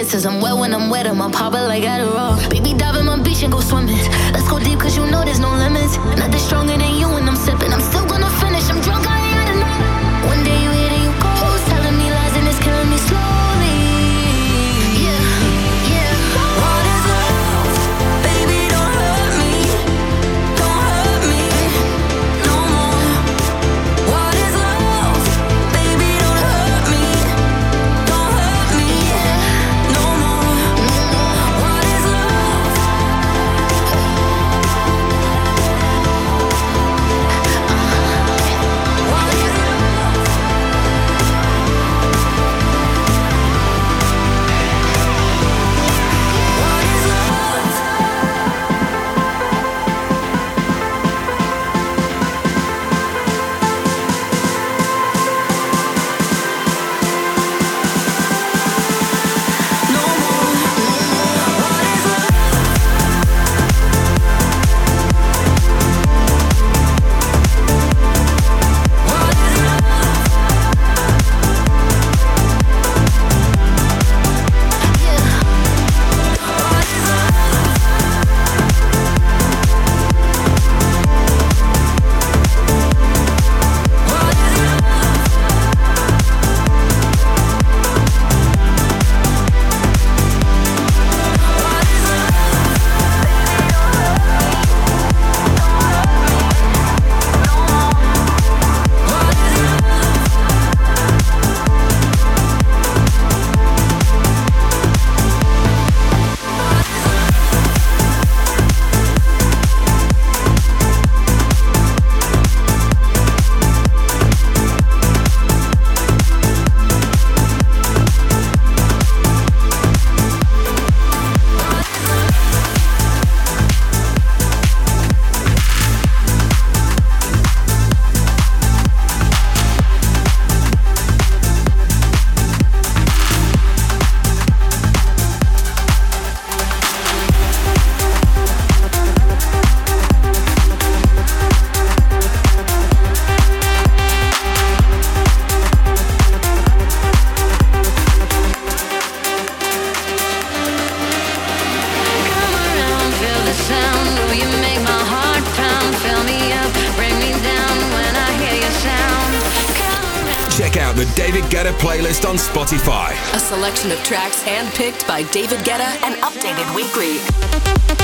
kisses. I'm wet when I'm wet. I'm a pop, like I do. Selection of tracks handpicked by David Guetta and updated weekly.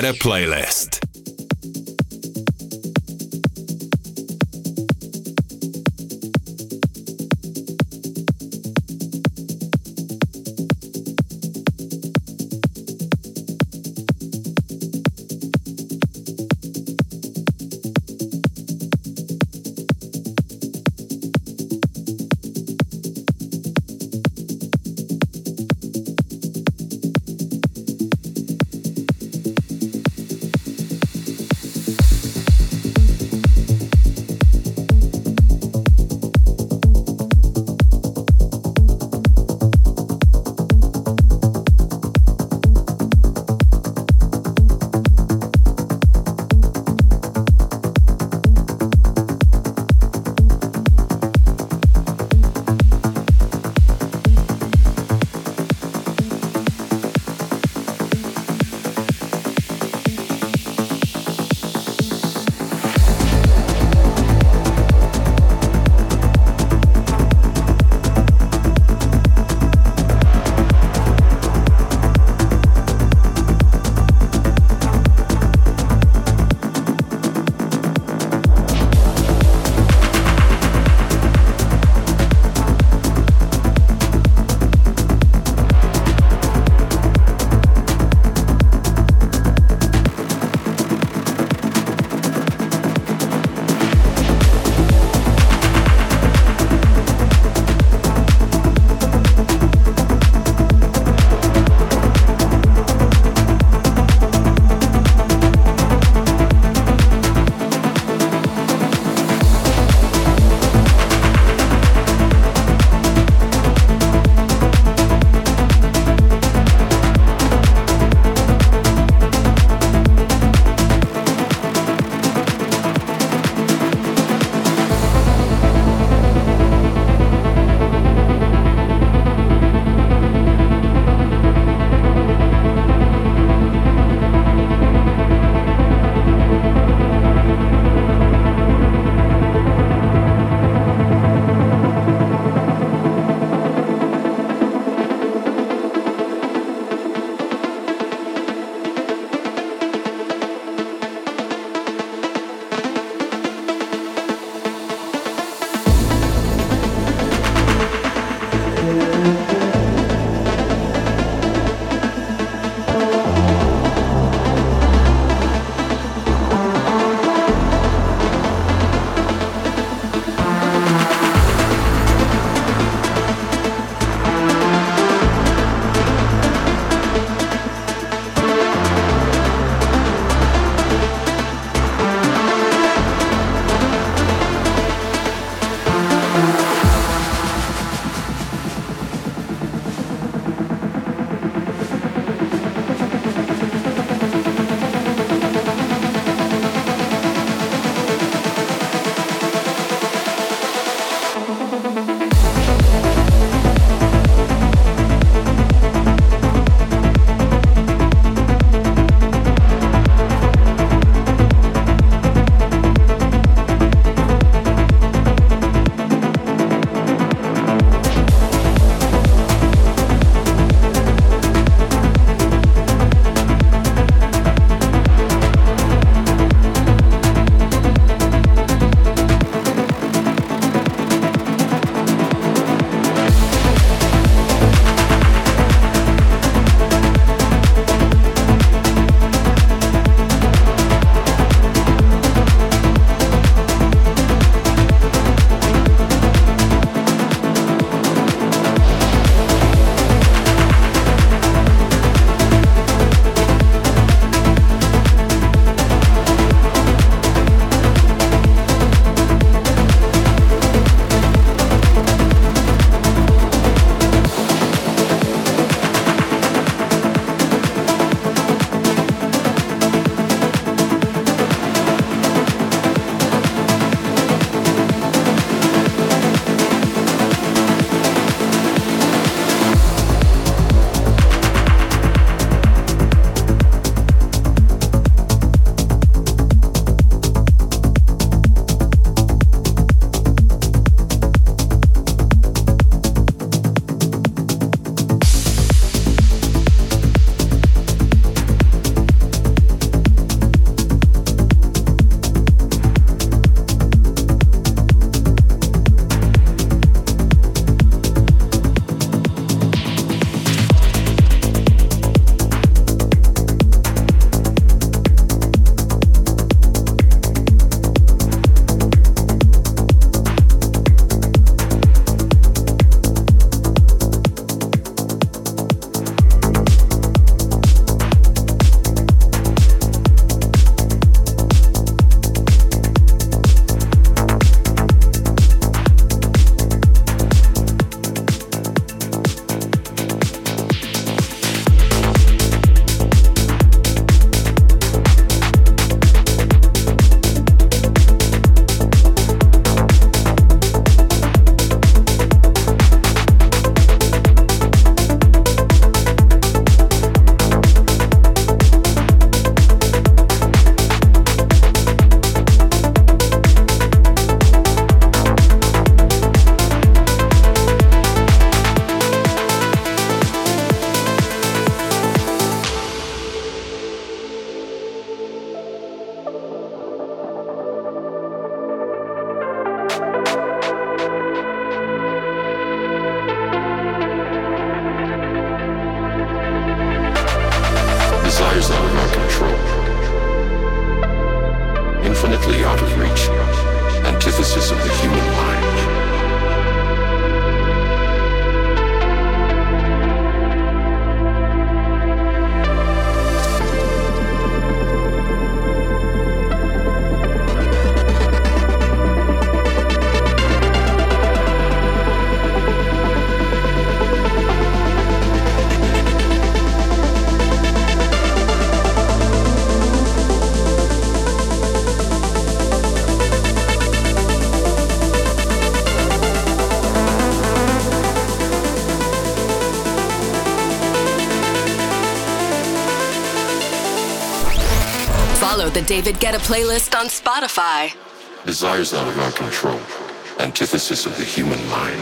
Guetta playlist. David Guetta playlist on Spotify. Desires out of our control, antithesis of the human mind.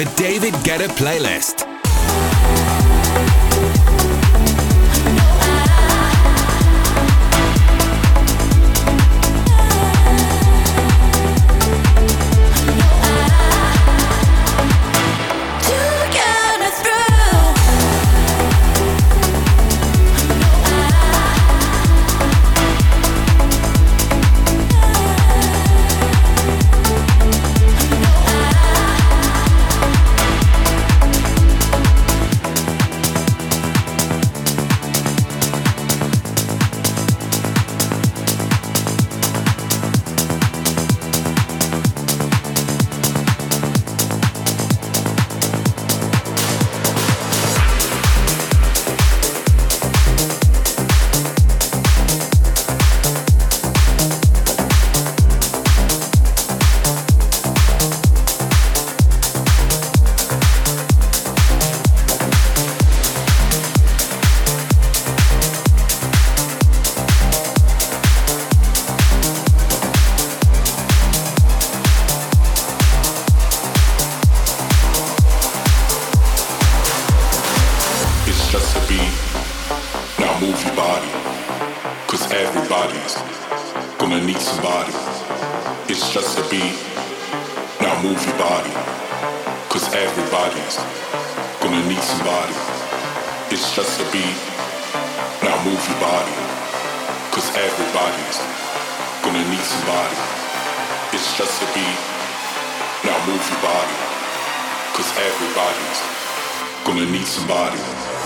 The David Guetta playlist. I need somebody.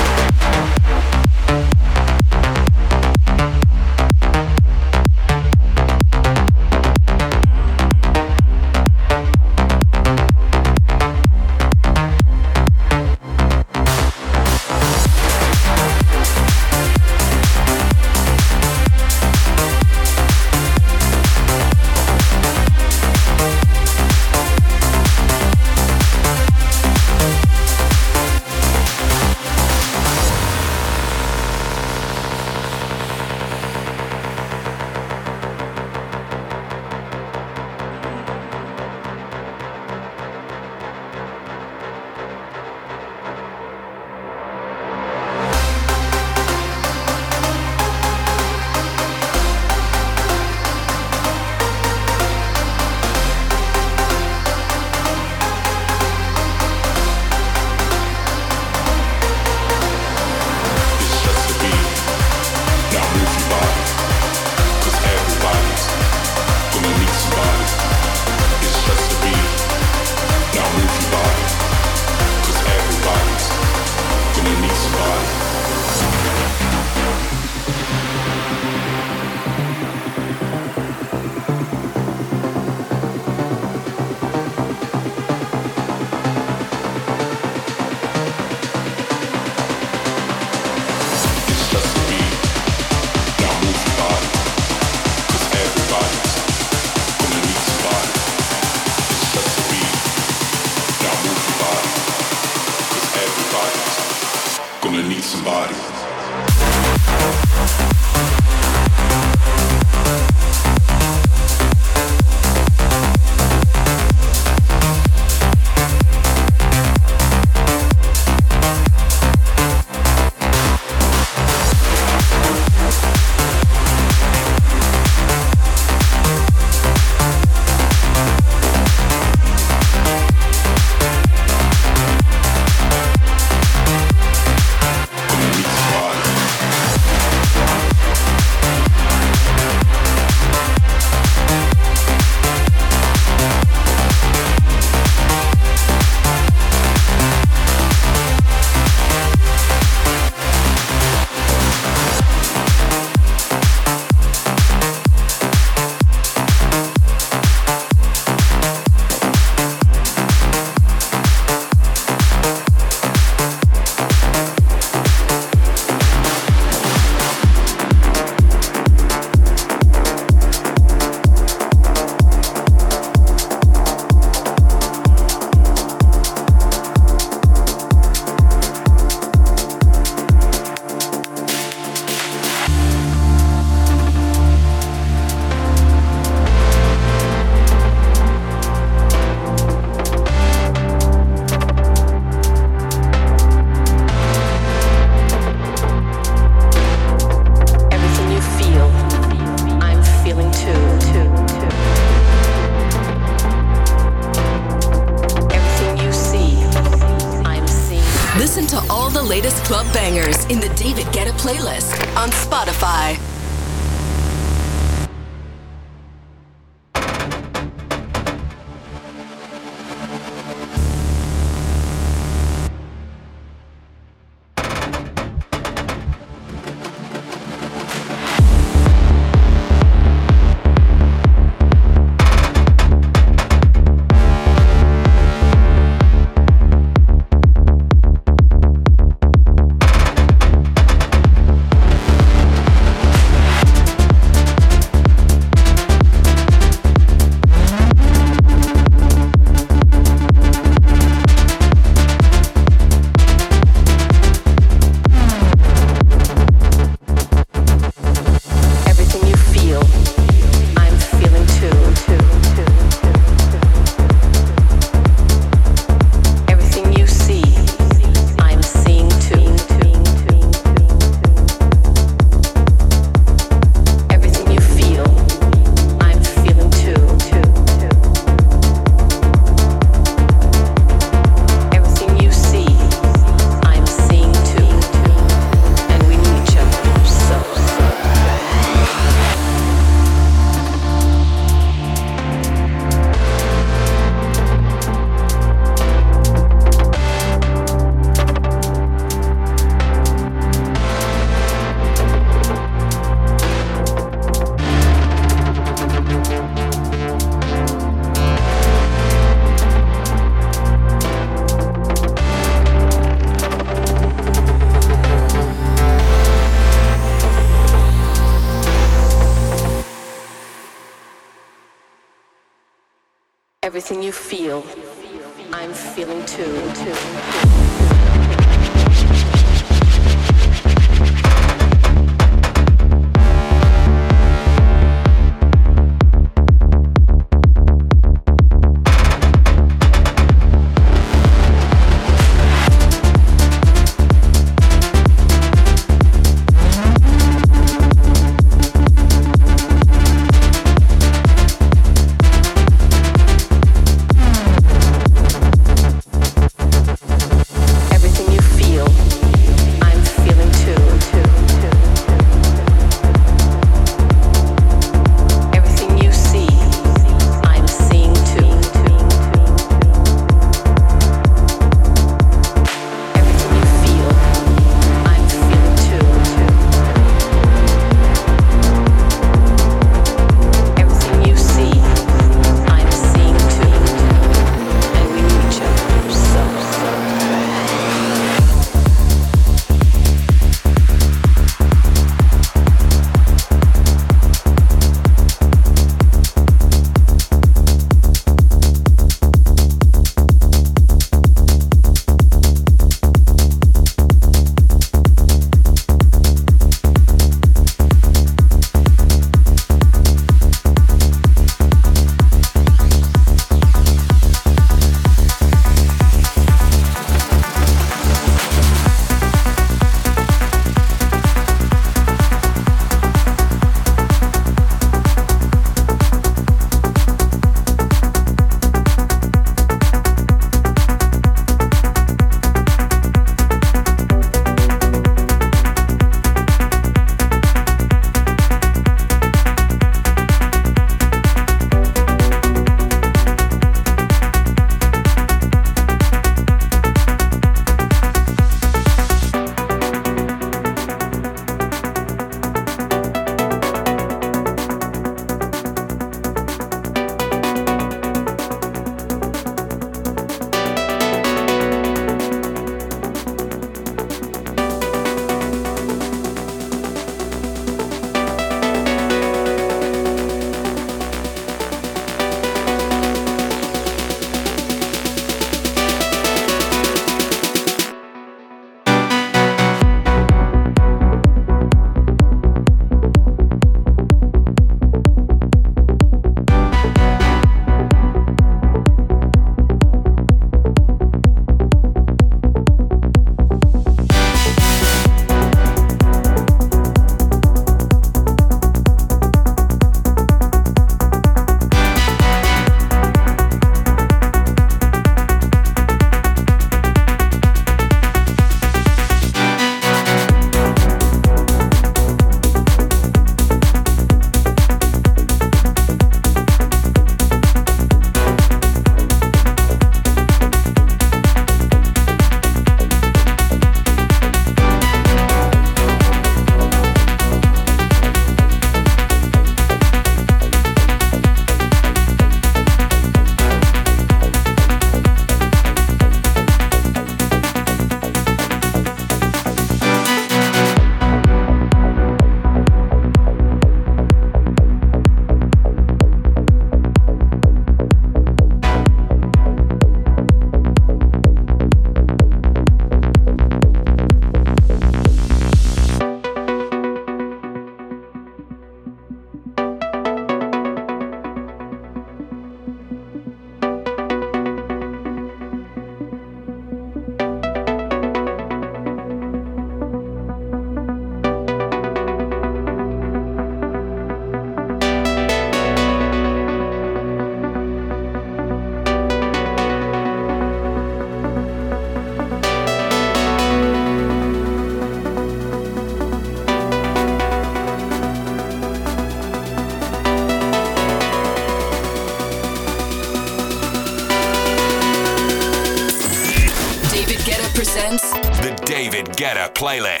Playlist.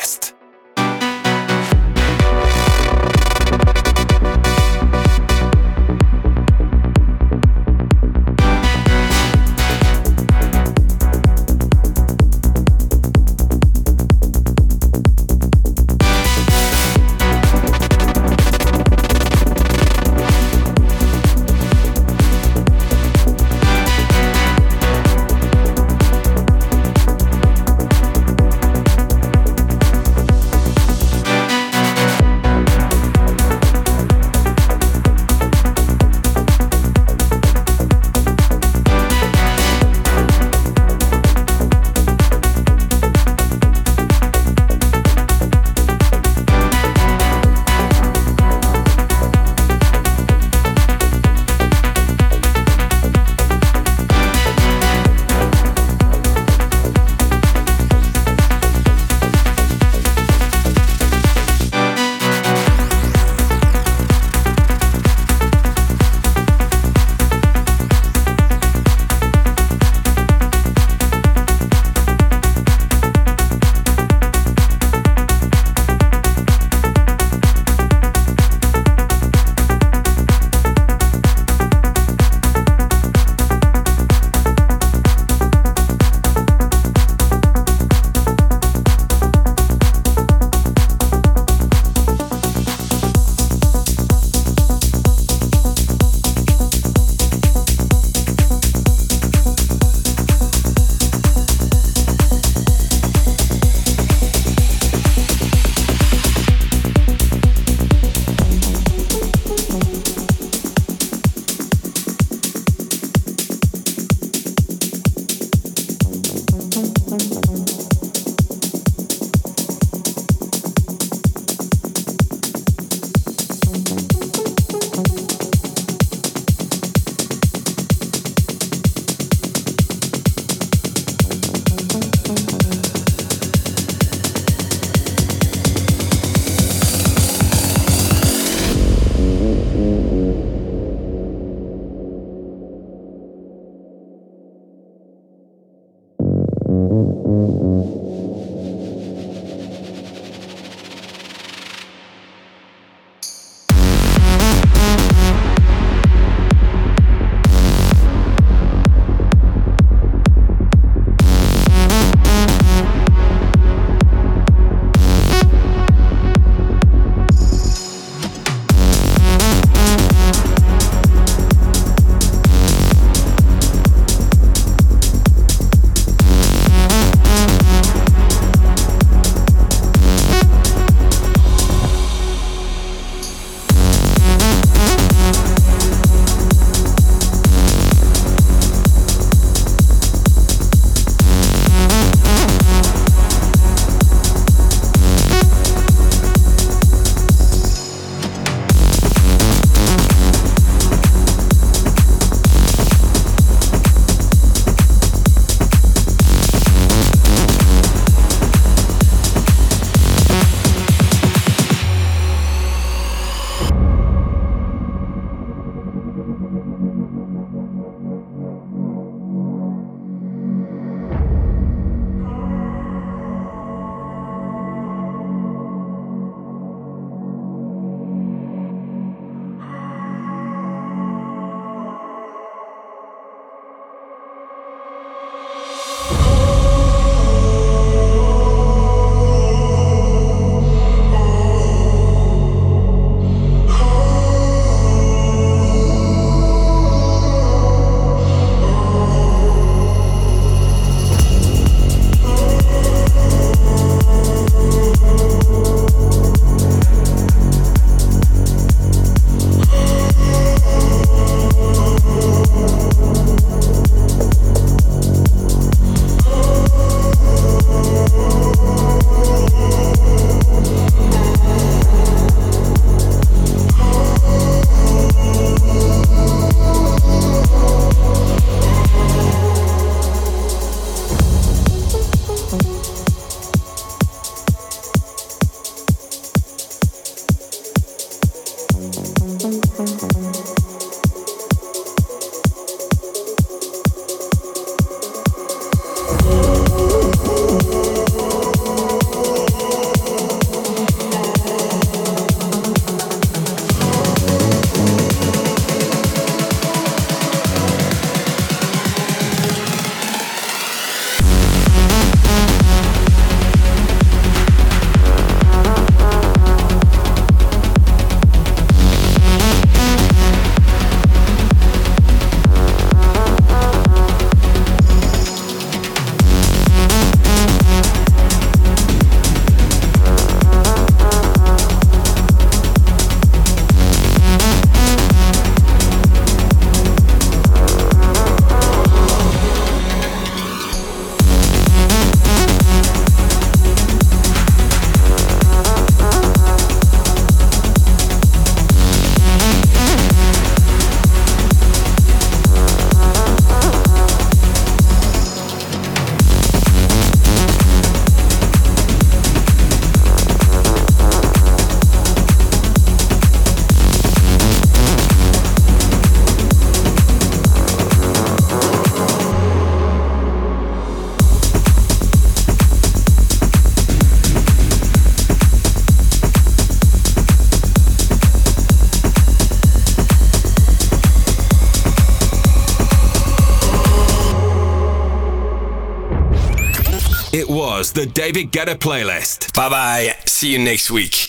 Was the David Guetta playlist. Bye bye. See you next week.